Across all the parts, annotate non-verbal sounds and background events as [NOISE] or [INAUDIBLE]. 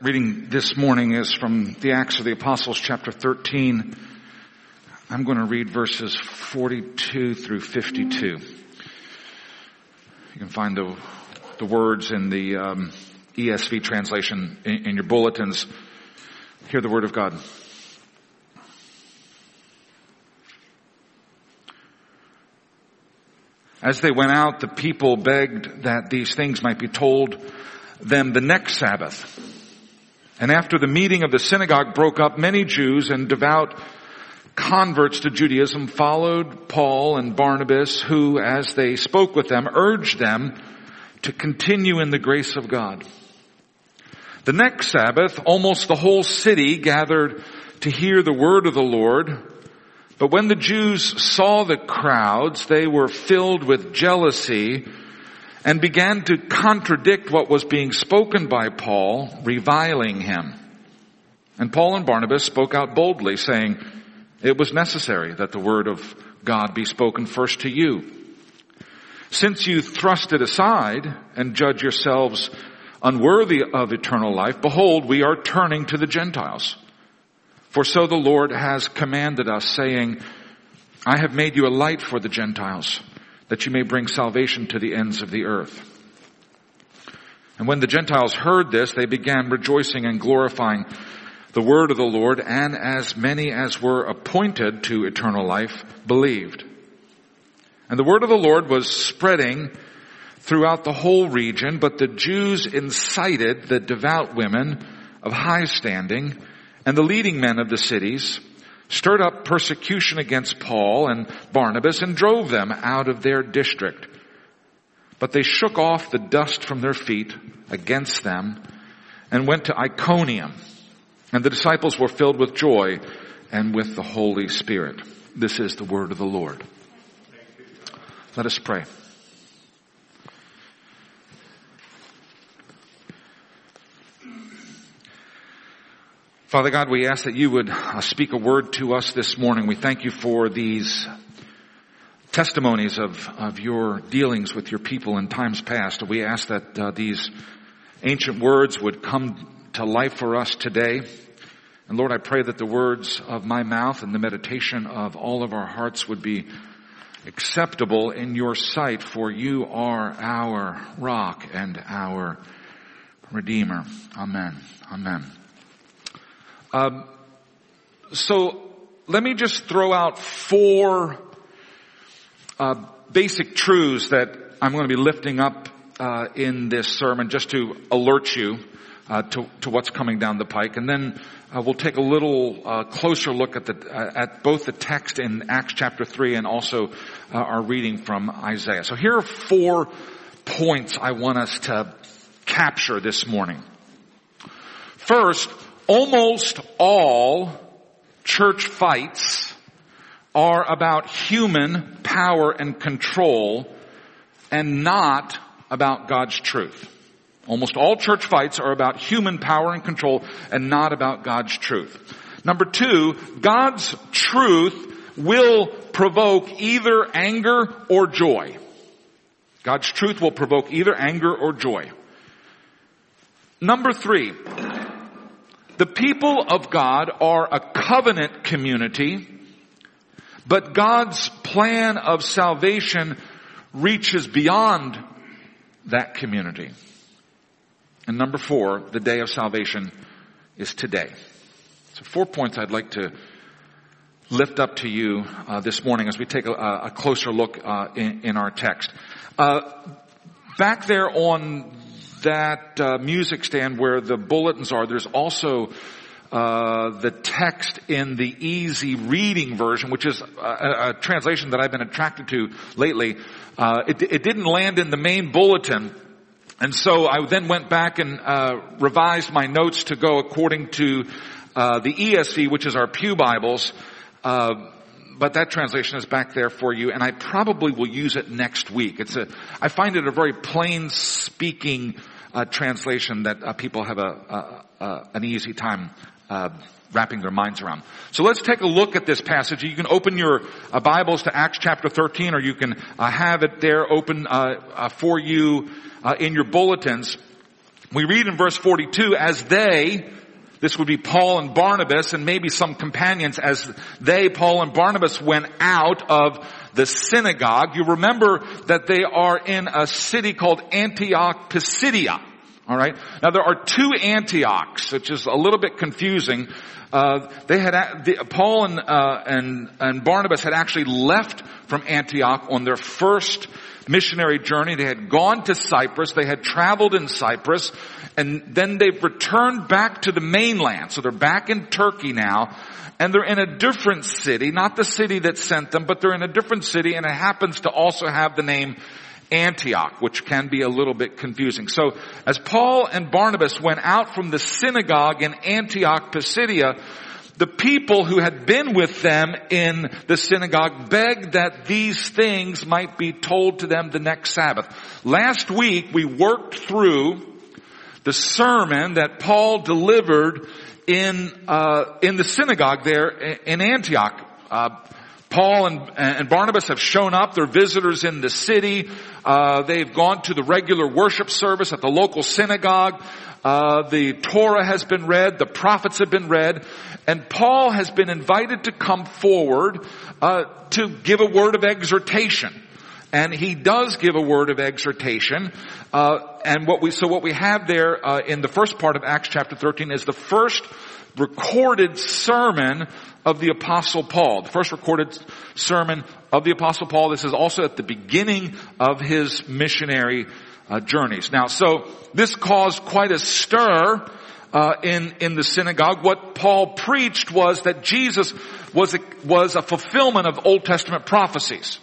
reading this morning is from the Acts of the Apostles chapter 13. I'm going to read verses 42 through 52. You can find the, the words in the um, ESV translation in, in your bulletins. Hear the word of God. As they went out, the people begged that these things might be told them the next Sabbath. And after the meeting of the synagogue broke up, many Jews and devout converts to Judaism followed Paul and Barnabas, who, as they spoke with them, urged them to continue in the grace of God. The next Sabbath, almost the whole city gathered to hear the word of the Lord. But when the Jews saw the crowds, they were filled with jealousy and began to contradict what was being spoken by Paul, reviling him. And Paul and Barnabas spoke out boldly, saying, it was necessary that the word of God be spoken first to you. Since you thrust it aside and judge yourselves unworthy of eternal life, behold, we are turning to the Gentiles. For so the Lord has commanded us, saying, I have made you a light for the Gentiles, that you may bring salvation to the ends of the earth. And when the Gentiles heard this, they began rejoicing and glorifying the word of the Lord, and as many as were appointed to eternal life believed. And the word of the Lord was spreading throughout the whole region, but the Jews incited the devout women of high standing and the leading men of the cities, stirred up persecution against Paul and Barnabas and drove them out of their district. But they shook off the dust from their feet against them and went to Iconium. And the disciples were filled with joy and with the Holy Spirit. This is the word of the Lord. Let us pray. Father God, we ask that you would uh, speak a word to us this morning. We thank you for these testimonies of, of your dealings with your people in times past. We ask that uh, these ancient words would come to life for us today. And Lord, I pray that the words of my mouth and the meditation of all of our hearts would be acceptable in your sight, for you are our rock and our redeemer. Amen. Amen. Um, so let me just throw out four uh, basic truths that I'm going to be lifting up uh, in this sermon just to alert you uh, to, to, what's coming down the pike, and then uh, we'll take a little uh, closer look at the uh, at both the text in Acts chapter three and also our reading from Isaiah. So here are four points I want us to capture this morning. First, almost all church fights are about human power and control and not about God's truth. Almost all church fights are about human power and control and not about God's truth. Number two, God's truth will provoke either anger or joy. God's truth will provoke either anger or joy. Number three, the people of God are a covenant community, but God's plan of salvation reaches beyond that community. And number four, the day of salvation is today. So four points I'd like to lift up to you uh, this morning as we take a, a closer look uh, in, in, our text. Uh, back there on that uh, music stand where the bulletins are, there's also uh, the text in the easy reading version, which is a, a translation that I've been attracted to lately. Uh, it, it, didn't land in the main bulletin, and so I then went back and uh, revised my notes to go according to uh, the ESV, which is our Pew Bibles. Uh, but that translation is back there for you, and I probably will use it next week. It's a, I find it a very plain speaking uh, translation that uh, people have a, a, an easy time uh, wrapping their minds around. So let's take a look at this passage. You can open your uh, Bibles to Acts chapter 13, or you can uh, have it there open uh, for you in your bulletins. We read in verse 42, as they, this would be Paul and Barnabas and maybe some companions as they, Paul and Barnabas went out of the synagogue. You remember that they are in a city called Antioch Pisidia. Alright? Now there are two Antiochs, which is a little bit confusing. Uh, they had, the, Paul and, uh, and, and Barnabas had actually left from Antioch on their first missionary journey. They had gone to Cyprus. They had traveled in Cyprus and then they've returned back to the mainland. So they're back in Turkey now and they're in a different city, not the city that sent them, but they're in a different city and it happens to also have the name Antioch, which can be a little bit confusing. So as Paul and Barnabas went out from the synagogue in Antioch Pisidia, the people who had been with them in the synagogue begged that these things might be told to them the next Sabbath. Last week we worked through the sermon that Paul delivered in uh, in the synagogue there in Antioch. Uh, Paul and, and, Barnabas have shown up. They're visitors in the city. Uh, they've gone to the regular worship service at the local synagogue. Uh, the Torah has been read. The prophets have been read. And Paul has been invited to come forward uh, to give a word of exhortation. And he does give a word of exhortation. Uh, and what we so what we have there uh, in the first part of Acts chapter 13 is the first recorded sermon of the apostle Paul. The first recorded sermon of the apostle Paul. This is also at the beginning of his missionary uh, journeys. Now, so this caused quite a stir uh, in in the synagogue. What Paul preached was that Jesus was a, was a fulfillment of Old Testament prophecies.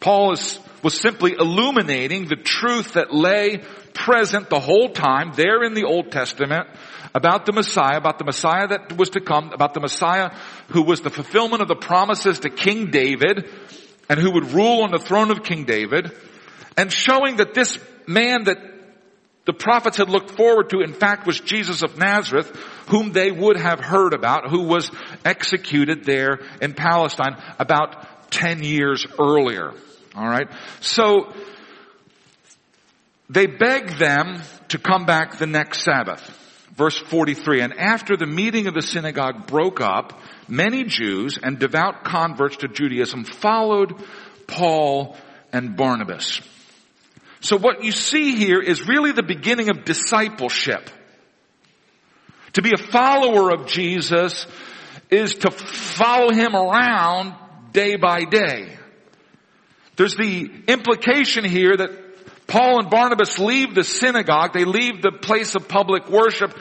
Paul is, was simply illuminating the truth that lay present the whole time there in the Old Testament about the Messiah, about the Messiah that was to come, about the Messiah who was the fulfillment of the promises to King David and who would rule on the throne of King David and showing that this man that the prophets had looked forward to in fact was Jesus of Nazareth whom they would have heard about who was executed there in Palestine about 10 years earlier. Alright? So, they begged them to come back the next Sabbath. Verse 43, and after the meeting of the synagogue broke up, many Jews and devout converts to Judaism followed Paul and Barnabas. So what you see here is really the beginning of discipleship. To be a follower of Jesus is to follow him around day by day. There's the implication here that Paul and Barnabas leave the synagogue, they leave the place of public worship,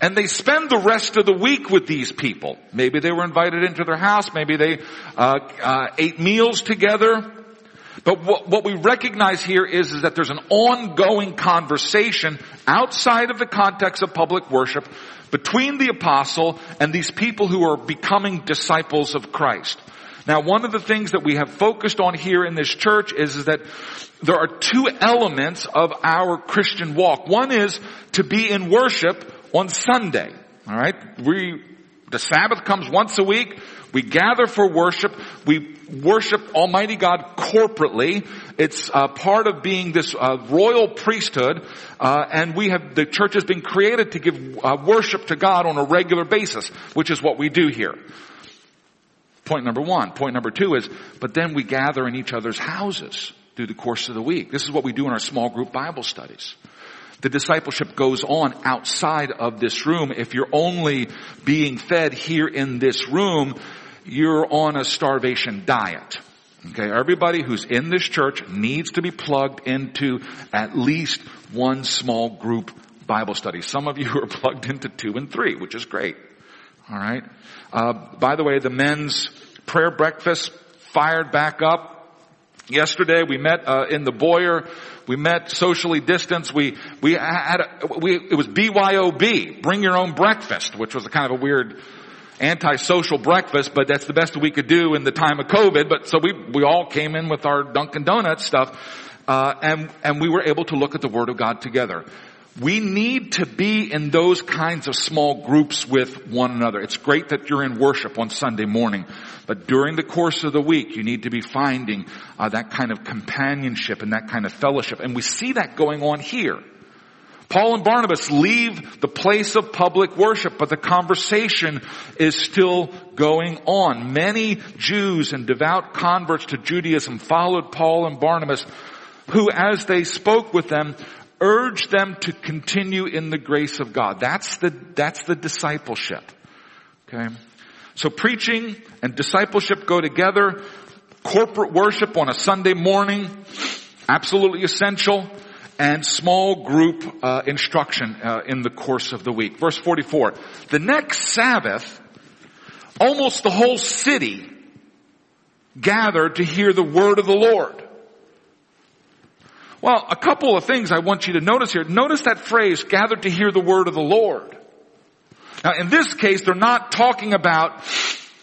and they spend the rest of the week with these people. Maybe they were invited into their house, maybe they uh, uh, ate meals together. But what, what we recognize here is, is that there's an ongoing conversation outside of the context of public worship between the apostle and these people who are becoming disciples of Christ. Now one of the things that we have focused on here in this church is, is that there are two elements of our Christian walk. One is to be in worship on Sunday. Alright? We, the Sabbath comes once a week. We gather for worship. We worship Almighty God corporately. It's uh, part of being this uh, royal priesthood, uh, and we have the church has been created to give uh, worship to God on a regular basis, which is what we do here. Point number one. Point number two is, but then we gather in each other's houses through the course of the week. This is what we do in our small group Bible studies. The discipleship goes on outside of this room. If you're only being fed here in this room, you're on a starvation diet. Okay, everybody who's in this church needs to be plugged into at least one small group Bible study. Some of you [LAUGHS] are plugged into two and three, which is great. Alright? Uh, by the way, the men's prayer breakfast fired back up. Yesterday we met uh, in the Boyer. We met socially distanced. We we had a, we it was BYOB, bring your own breakfast, which was a kind of a weird anti-social breakfast, but that's the best we could do in the time of COVID. But so we we all came in with our Dunkin' Donuts stuff, uh, and and we were able to look at the Word of God together. We need to be in those kinds of small groups with one another. It's great that you're in worship on Sunday morning, but during the course of the week, you need to be finding uh, that kind of companionship and that kind of fellowship. And we see that going on here. Paul and Barnabas leave the place of public worship, but the conversation is still going on. Many Jews and devout converts to Judaism followed Paul and Barnabas, who as they spoke with them, urged them to continue in the grace of God. That's the, that's the discipleship. Okay. So preaching and discipleship go together. Corporate worship on a Sunday morning, absolutely essential and small group uh, instruction uh, in the course of the week. Verse 44. The next Sabbath, almost the whole city gathered to hear the word of the Lord. Well, a couple of things I want you to notice here. Notice that phrase, gathered to hear the word of the Lord. Now in this case, they're not talking about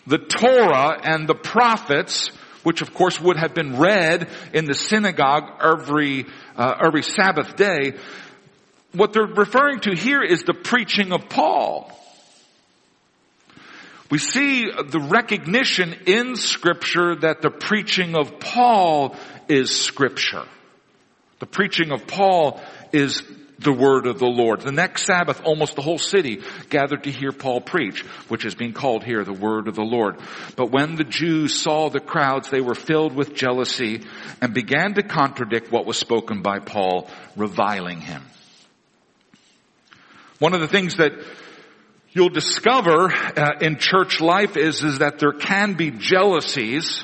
the Torah and the prophets which of course would have been read in the synagogue every, uh, every Sabbath day. What they're referring to here is the preaching of Paul. We see the recognition in scripture that the preaching of Paul is scripture. The preaching of Paul is the word of the Lord. The next Sabbath, almost the whole city gathered to hear Paul preach, which is being called here the word of the Lord. But when the Jews saw the crowds, they were filled with jealousy and began to contradict what was spoken by Paul, reviling him. One of the things that you'll discover uh, in church life is, is that there can be jealousies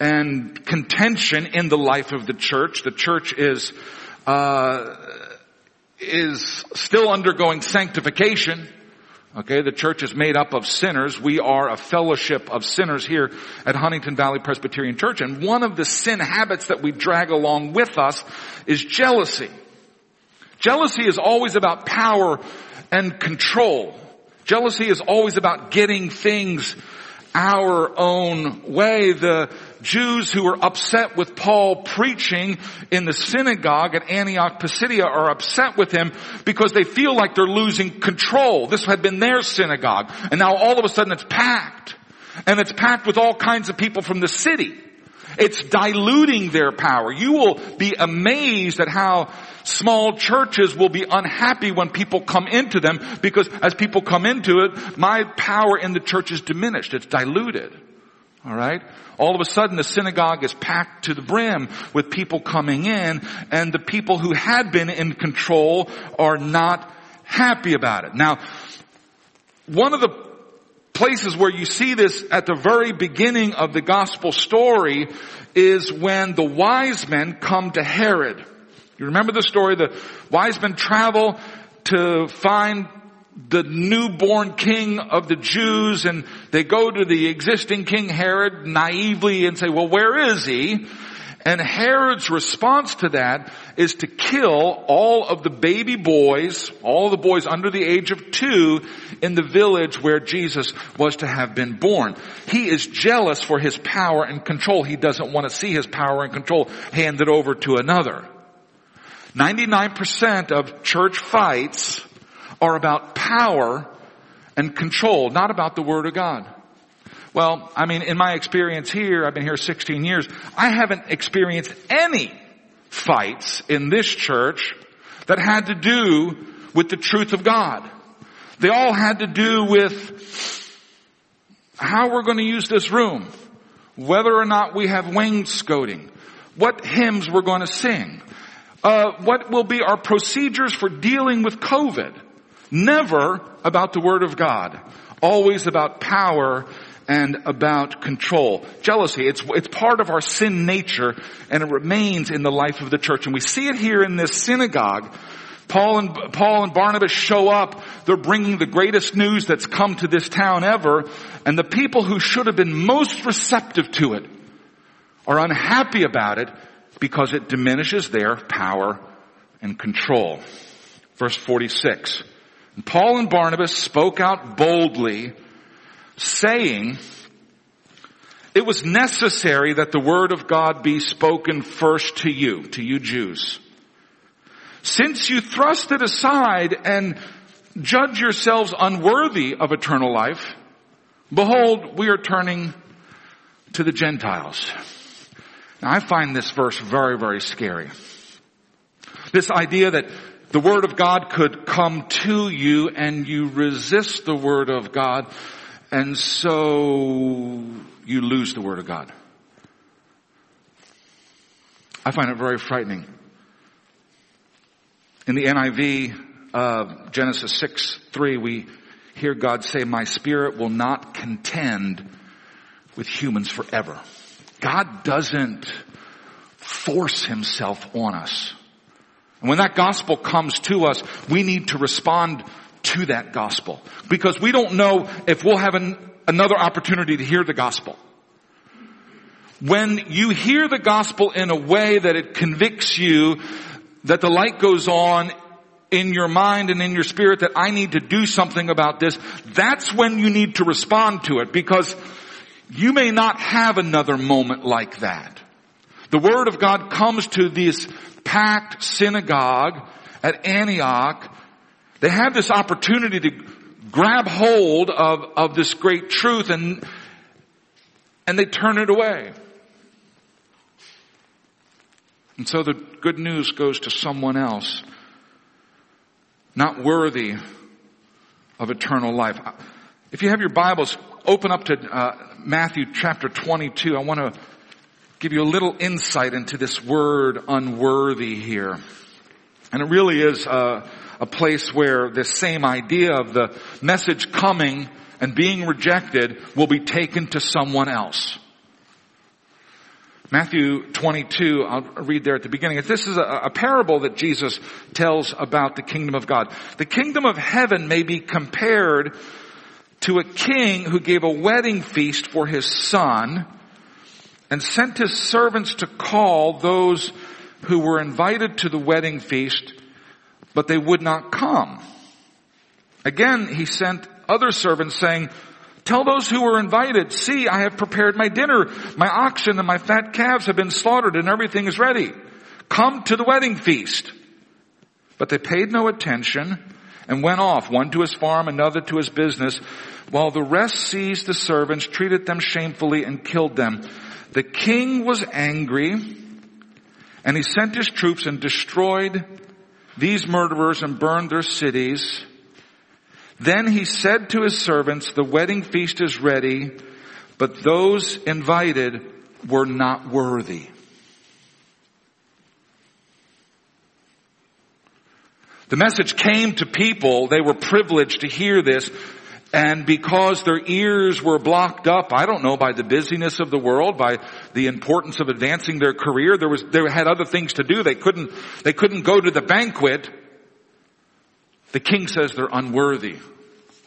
and contention in the life of the church. The church is uh, is still undergoing sanctification. Okay, the church is made up of sinners. We are a fellowship of sinners here at Huntingdon Valley Presbyterian Church. And one of the sin habits that we drag along with us is jealousy. Jealousy is always about power and control. Jealousy is always about getting things our own way. The Jews who were upset with Paul preaching in the synagogue at Antioch Pisidia are upset with him because they feel like they're losing control. This had been their synagogue and now all of a sudden it's packed. And it's packed with all kinds of people from the city. It's diluting their power. You will be amazed at how small churches will be unhappy when people come into them because as people come into it, my power in the church is diminished. It's diluted. Alright? All of a sudden the synagogue is packed to the brim with people coming in and the people who had been in control are not happy about it. Now, one of the places where you see this at the very beginning of the gospel story is when the wise men come to Herod. You remember the story? The wise men travel to find the newborn king of the Jews and they go to the existing king Herod naively and say, well, where is he? And Herod's response to that is to kill all of the baby boys, all the boys under the age of two in the village where Jesus was to have been born. He is jealous for his power and control. He doesn't want to see his power and control handed over to another. 99% of church fights are about power and control, not about the Word of God. Well, I mean, in my experience here, I've been here 16 years, I haven't experienced any fights in this church that had to do with the truth of God. They all had to do with how we're going to use this room, whether or not we have wainscoting, what hymns we're going to sing, uh, what will be our procedures for dealing with COVID. Never about the Word of God. Always about power and about control. Jealousy, it's, it's part of our sin nature and it remains in the life of the church. And we see it here in this synagogue. Paul and, Paul and Barnabas show up. They're bringing the greatest news that's come to this town ever. And the people who should have been most receptive to it are unhappy about it because it diminishes their power and control. Verse 46. And Paul and Barnabas spoke out boldly, saying, it was necessary that the word of God be spoken first to you, to you Jews. Since you thrust it aside and judge yourselves unworthy of eternal life, behold, we are turning to the Gentiles. Now I find this verse very, very scary. This idea that the Word of God could come to you and you resist the Word of God and so you lose the Word of God. I find it very frightening. In the NIV, uh, Genesis 6, 3, we hear God say, my spirit will not contend with humans forever. God doesn't force himself on us. And when that gospel comes to us, we need to respond to that gospel because we don't know if we'll have an, another opportunity to hear the gospel. When you hear the gospel in a way that it convicts you that the light goes on in your mind and in your spirit that I need to do something about this, that's when you need to respond to it because you may not have another moment like that. The Word of God comes to this packed synagogue at Antioch. They have this opportunity to grab hold of, of this great truth and, and they turn it away. And so the good news goes to someone else, not worthy of eternal life. If you have your Bibles, open up to uh, Matthew chapter 22. I want to give you a little insight into this word unworthy here. And it really is a, a place where this same idea of the message coming and being rejected will be taken to someone else. Matthew 22, I'll read there at the beginning. This is a, a, parable that Jesus tells about the kingdom of God. The kingdom of heaven may be compared to a king who gave a wedding feast for his son and sent his servants to call those who were invited to the wedding feast, but they would not come. Again, he sent other servants saying, Tell those who were invited, see, I have prepared my dinner. My oxen and my fat calves have been slaughtered and everything is ready. Come to the wedding feast. But they paid no attention and went off, one to his farm, another to his business, while the rest seized the servants, treated them shamefully, and killed them. The king was angry, and he sent his troops and destroyed these murderers and burned their cities. Then he said to his servants, the wedding feast is ready, but those invited were not worthy. The message came to people, they were privileged to hear this, and because their ears were blocked up, I don't know, by the busyness of the world, by the importance of advancing their career, there was, they had other things to do. They couldn't, they couldn't go to the banquet. The king says they're unworthy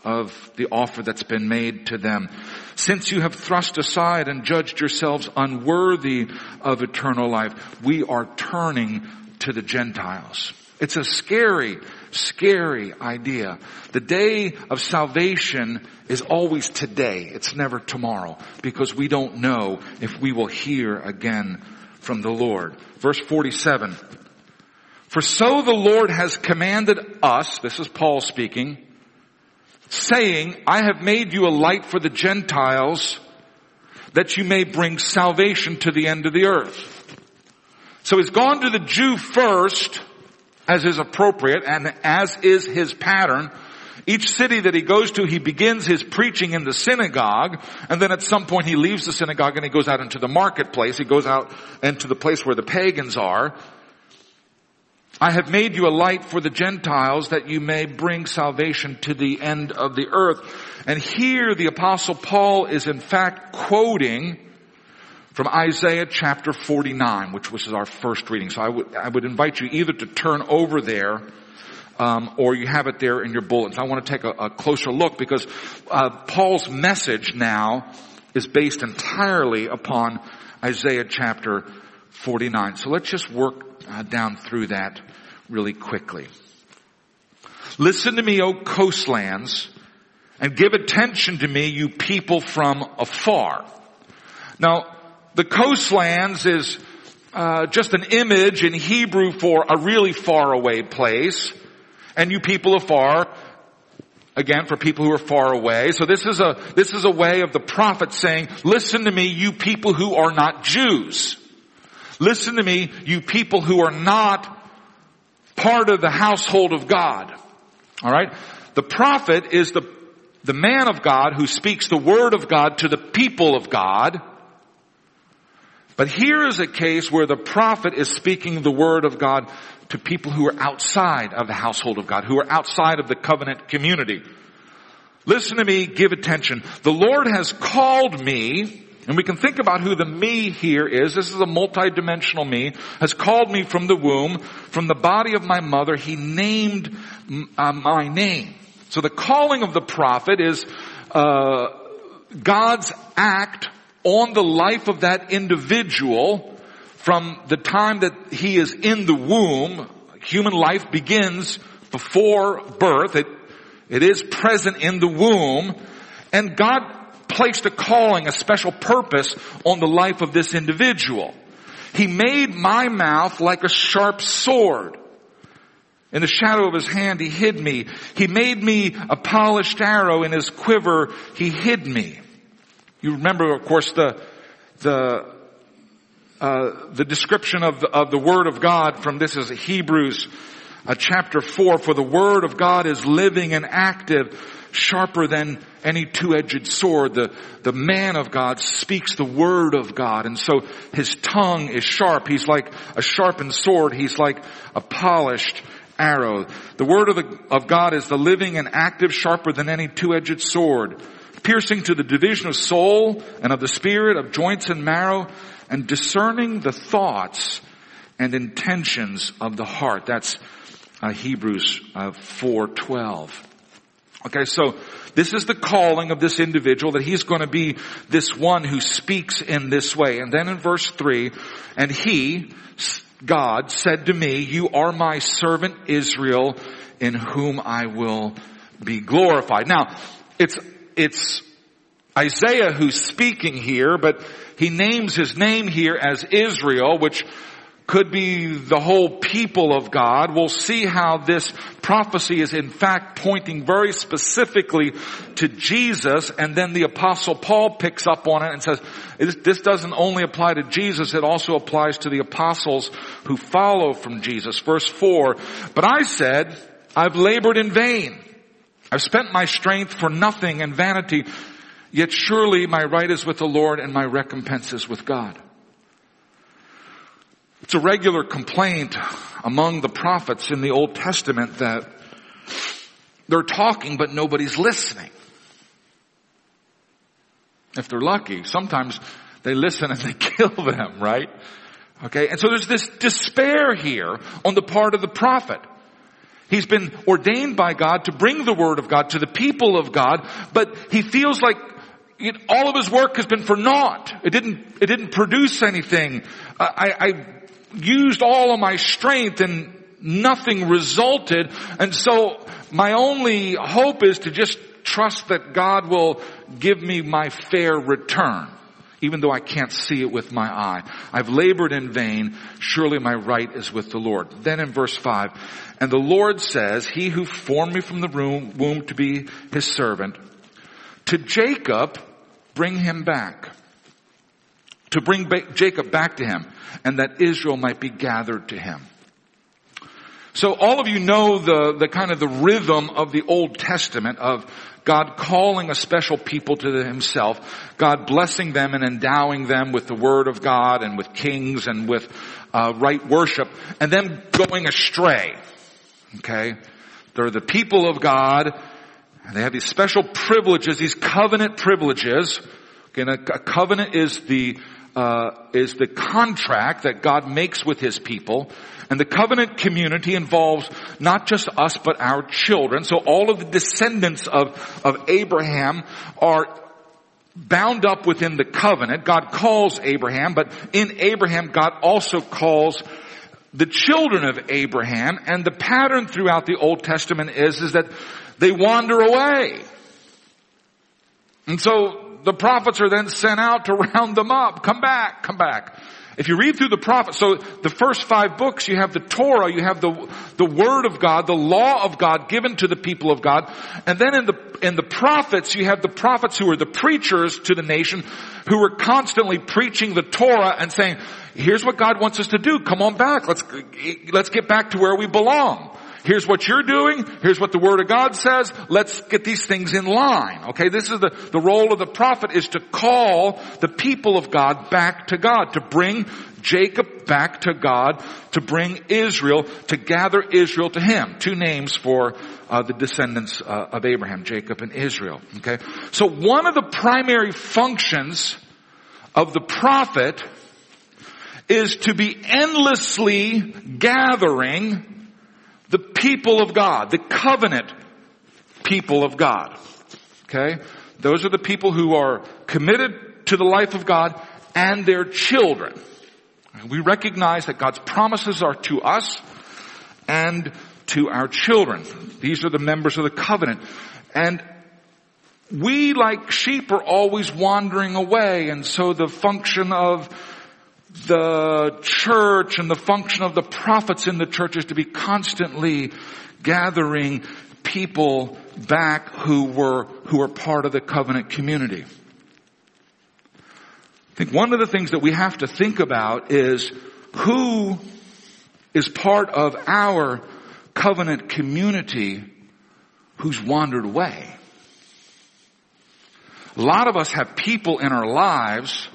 of the offer that's been made to them. Since you have thrust aside and judged yourselves unworthy of eternal life, we are turning to the Gentiles. It's a scary, scary idea. The day of salvation is always today. It's never tomorrow because we don't know if we will hear again from the Lord. Verse 47. For so the Lord has commanded us, this is Paul speaking, saying, I have made you a light for the Gentiles that you may bring salvation to the end of the earth. So he's gone to the Jew first, as is appropriate and as is his pattern. Each city that he goes to, he begins his preaching in the synagogue, and then at some point he leaves the synagogue and he goes out into the marketplace. He goes out into the place where the pagans are. I have made you a light for the Gentiles that you may bring salvation to the end of the earth. And here the apostle Paul is in fact quoting from Isaiah chapter 49, which was our first reading. So I would, I would invite you either to turn over there, um, or you have it there in your bulletins. I want to take a, a closer look because uh, Paul's message now is based entirely upon Isaiah chapter 49. So let's just work uh, down through that really quickly. Listen to me, O coastlands, and give attention to me, you people from afar. Now, the coastlands is uh, just an image in Hebrew for a really far away place, and you people afar, again for people who are far away. So this is a this is a way of the prophet saying, "Listen to me, you people who are not Jews." Listen to me, you people who are not part of the household of God. Alright? The prophet is the, the man of God who speaks the word of God to the people of God. But here is a case where the prophet is speaking the word of God to people who are outside of the household of God, who are outside of the covenant community. Listen to me, give attention. The Lord has called me, and we can think about who the me here is. This is a multidimensional me, has called me from the womb, from the body of my mother. He named uh, my name. So the calling of the prophet is uh, God's act on the life of that individual from the time that he is in the womb. Human life begins before birth. It, it is present in the womb. And God placed a calling, a special purpose on the life of this individual. He made my mouth like a sharp sword. In the shadow of his hand he hid me. He made me a polished arrow in his quiver he hid me. You remember of course the, the, uh, the description of the, of the word of God from this is Hebrews uh, chapter 4, for the word of God is living and active, sharper than any two-edged sword. The, the man of God speaks the word of God. And so his tongue is sharp. He's like a sharpened sword. He's like a polished arrow. The word of, the, of God is the living and active, sharper than any two-edged sword, piercing to the division of soul and of the spirit, of joints and marrow, and discerning the thoughts and intentions of the heart. That's uh, Hebrews uh, 4:12. Okay, so this is the calling of this individual that he's going to be this one who speaks in this way. And then in verse 3, and he, God said to me, you are my servant Israel in whom I will be glorified. Now, it's, it's Isaiah who's speaking here, but he names his name here as Israel, which could be the whole people of God. We'll see how this prophecy is in fact pointing very specifically to Jesus and then the apostle Paul picks up on it and says, this doesn't only apply to Jesus, it also applies to the apostles who follow from Jesus. Verse 4, but I said, I've labored in vain. I've spent my strength for nothing and vanity, yet surely my right is with the Lord and my recompense is with God. It's a regular complaint among the prophets in the Old Testament that they're talking but nobody's listening. If they're lucky, sometimes they listen and [LAUGHS] they kill them, right? Okay, and so there's this despair here on the part of the prophet. He's been ordained by God to bring the word of God to the people of God, but he feels like it, all of his work has been for naught. It didn't, it didn't produce anything. I, I used all of my strength and nothing resulted. And so my only hope is to just trust that God will give me my fair return. Even though I can't see it with my eye. I've labored in vain. Surely my right is with the Lord. Then in verse five, and the Lord says, he who formed me from the womb to be his servant, to Jacob, bring him back to bring Jacob back to him and that Israel might be gathered to him. So all of you know the, the kind of the rhythm of the Old Testament of God calling a special people to himself, God blessing them and endowing them with the word of God and with kings and with uh, right worship, and then going astray. Okay? They're the people of God, And they have these special privileges, these covenant privileges. Okay, a covenant is the uh, is the contract that God makes with His people, and the covenant community involves not just us but our children. So all of the descendants of of Abraham are bound up within the covenant. God calls Abraham, but in Abraham, God also calls the children of Abraham. And the pattern throughout the Old Testament is is that they wander away. And so the prophets are then sent out to [LAUGHS] round them up. Come back, come back. If you read through the prophets, so the first five books, you have the Torah, you have the, the Word of God, the law of God given to the people of God. And then in the, in the prophets, you have the prophets who are the preachers to the nation, who are constantly preaching the Torah and saying, here's what God wants us to do. Come on back. Let's, let's get back to where we belong. Here's what you're doing. Here's what the Word of God says. Let's get these things in line. Okay, this is the, the role of the prophet is to call the people of God back to God, to bring Jacob back to God, to bring Israel, to gather Israel to Him. Two names for uh, the descendants uh, of Abraham, Jacob and Israel. Okay, so one of the primary functions of the prophet is to be endlessly gathering the people of God, the covenant people of God. Okay? Those are the people who are committed to the life of God and their children. We recognize that God's promises are to us and to our children. These are the members of the covenant. And we, like sheep, are always wandering away, and so the function of the church and the function of the prophets in the church is to be constantly gathering people back who were, who are part of the covenant community. I think one of the things that we have to think about is who is part of our covenant community who's wandered away. A lot of us have people in our lives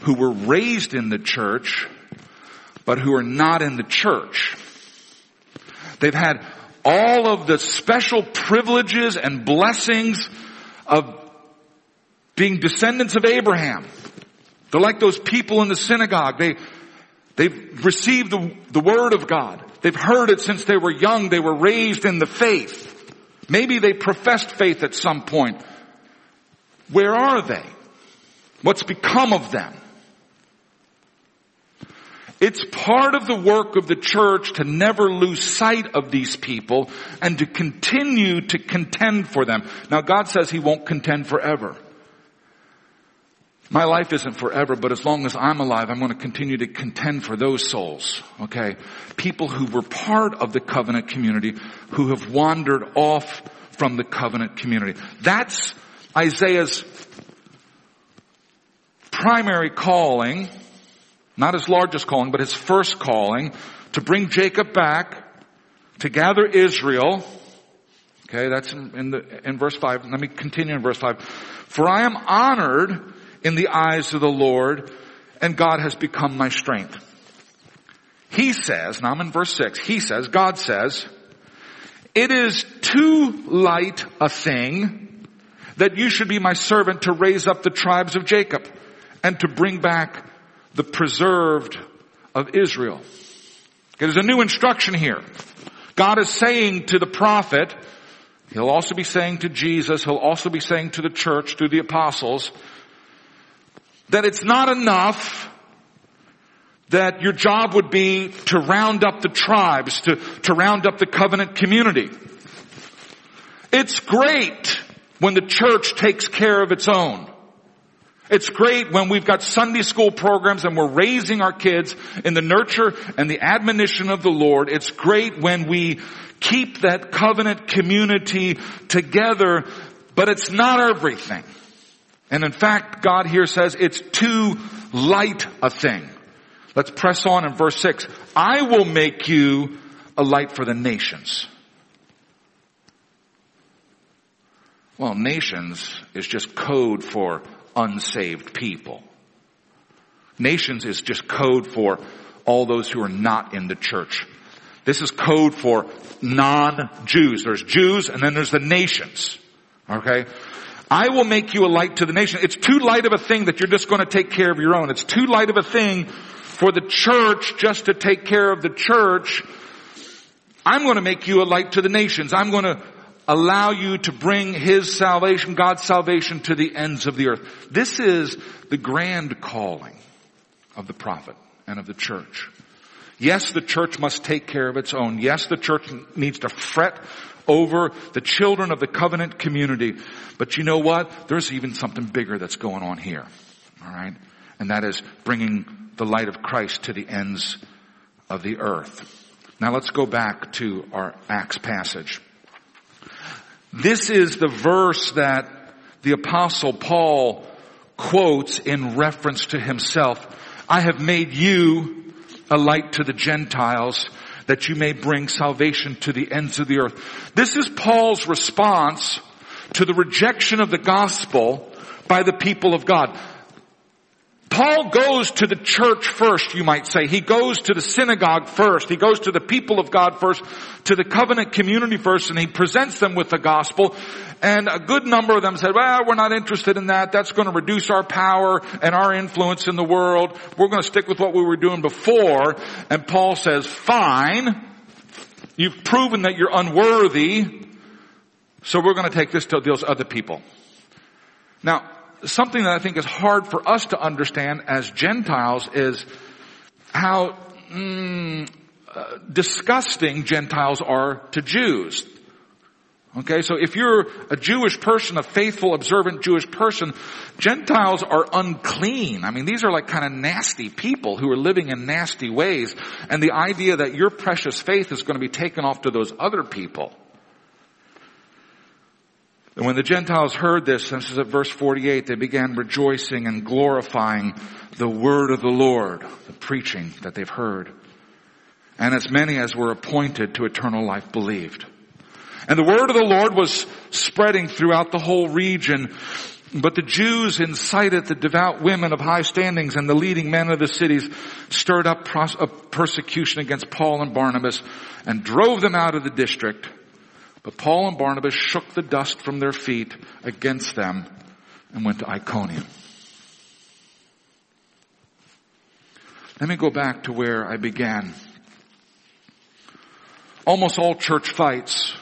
who were raised in the church, but who are not in the church. They've had all of the special privileges and blessings of being descendants of Abraham. They're like those people in the synagogue. They, they've received the, the word of God. They've heard it since they were young. They were raised in the faith. Maybe they professed faith at some point. Where are they? What's become of them? It's part of the work of the church to never lose sight of these people and to continue to contend for them. Now God says He won't contend forever. My life isn't forever, but as long as I'm alive, I'm going to continue to contend for those souls. Okay? People who were part of the covenant community, who have wandered off from the covenant community. That's Isaiah's primary calling not his largest calling, but his first calling to bring Jacob back, to gather Israel. Okay, that's in, in, the, in verse 5. Let me continue in verse 5. For I am honored in the eyes of the Lord, and God has become my strength. He says, now I'm in verse 6, he says, God says, it is too light a thing that you should be my servant to raise up the tribes of Jacob and to bring back the preserved of Israel. There's a new instruction here. God is saying to the prophet, He'll also be saying to Jesus, He'll also be saying to the church, to the apostles, that it's not enough that your job would be to round up the tribes, to, to round up the covenant community. It's great when the church takes care of its own. It's great when we've got Sunday school programs and we're raising our kids in the nurture and the admonition of the Lord. It's great when we keep that covenant community together, but it's not everything. And in fact, God here says it's too light a thing. Let's press on in verse 6. I will make you a light for the nations. Well, nations is just code for unsaved people. Nations is just code for all those who are not in the church. This is code for non-Jews. There's Jews and then there's the nations. Okay? I will make you a light to the nation. It's too light of a thing that you're just going to take care of your own. It's too light of a thing for the church just to take care of the church. I'm going to make you a light to the nations. I'm going to allow you to bring His salvation, God's salvation to the ends of the earth. This is the grand calling of the prophet and of the church. Yes, the church must take care of its own. Yes, the church needs to fret over the children of the covenant community. But you know what? There's even something bigger that's going on here. Alright? And that is bringing the light of Christ to the ends of the earth. Now let's go back to our Acts passage. This is the verse that the apostle Paul quotes in reference to himself. I have made you a light to the Gentiles that you may bring salvation to the ends of the earth. This is Paul's response to the rejection of the gospel by the people of God. Paul goes to the church first, you might say. He goes to the synagogue first. He goes to the people of God first, to the covenant community first, and he presents them with the gospel. And a good number of them said, well, we're not interested in that. That's going to reduce our power and our influence in the world. We're going to stick with what we were doing before. And Paul says, fine. You've proven that you're unworthy. So we're going to take this to those other people. Now, something that I think is hard for us to understand as Gentiles is how mm, uh, disgusting Gentiles are to Jews. Okay, so if you're a Jewish person, a faithful, observant Jewish person, Gentiles are unclean. I mean, these are like kind of nasty people who are living in nasty ways. And the idea that your precious faith is going to be taken off to those other people and when the Gentiles heard this, this is at verse 48, they began rejoicing and glorifying the word of the Lord, the preaching that they've heard. And as many as were appointed to eternal life believed. And the word of the Lord was spreading throughout the whole region. But the Jews incited the devout women of high standings and the leading men of the cities stirred up uh, persecution against Paul and Barnabas and drove them out of the district. But Paul and Barnabas shook the dust from their feet against them and went to Iconium. Let me go back to where I began. Almost all church fights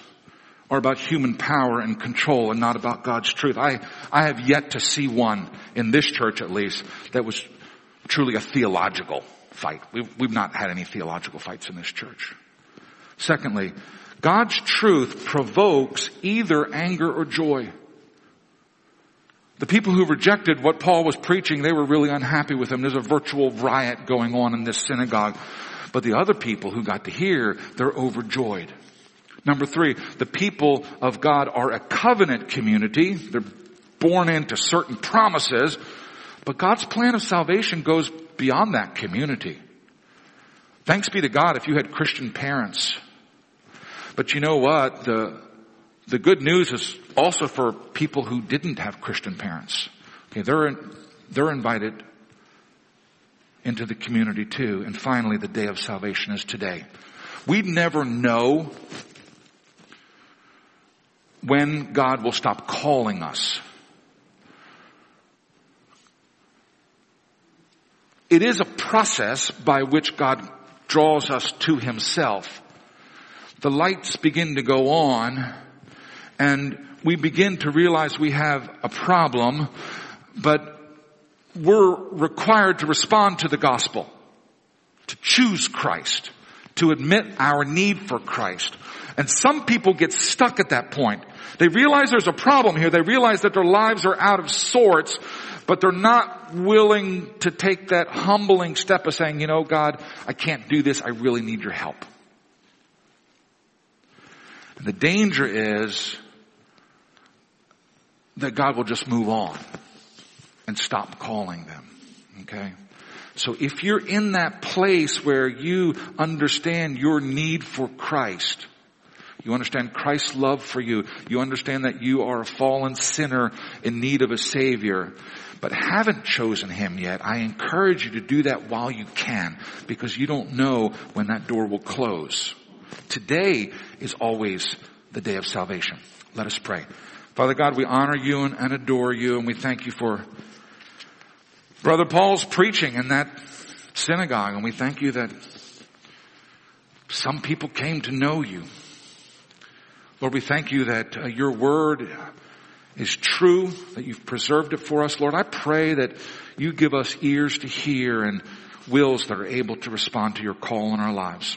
are about human power and control and not about God's truth. I, I have yet to see one in this church at least that was truly a theological fight. We've, we've not had any theological fights in this church. Secondly, God's truth provokes either anger or joy. The people who rejected what Paul was preaching, they were really unhappy with him. There's a virtual riot going on in this synagogue. But the other people who got to hear, they're overjoyed. Number three, the people of God are a covenant community. They're born into certain promises, but God's plan of salvation goes beyond that community. Thanks be to God if you had Christian parents but you know what? The, the good news is also for people who didn't have Christian parents. Okay, they're, they're invited into the community too. And finally, the day of salvation is today. We never know when God will stop calling us. It is a process by which God draws us to himself the lights begin to go on and we begin to realize we have a problem, but we're required to respond to the gospel, to choose Christ, to admit our need for Christ. And some people get stuck at that point. They realize there's a problem here. They realize that their lives are out of sorts, but they're not willing to take that humbling step of saying, you know, God, I can't do this. I really need your help. The danger is that God will just move on and stop calling them. Okay? So if you're in that place where you understand your need for Christ, you understand Christ's love for you, you understand that you are a fallen sinner in need of a Savior, but haven't chosen Him yet, I encourage you to do that while you can, because you don't know when that door will close. Today is always the day of salvation. Let us pray. Father God, we honor you and, adore you and we thank you for Brother Paul's preaching in that synagogue and we thank you that some people came to know you. Lord, we thank you that uh, your word is true, that you've preserved it for us. Lord, I pray that you give us ears to hear and wills that are able to respond to your call in our lives.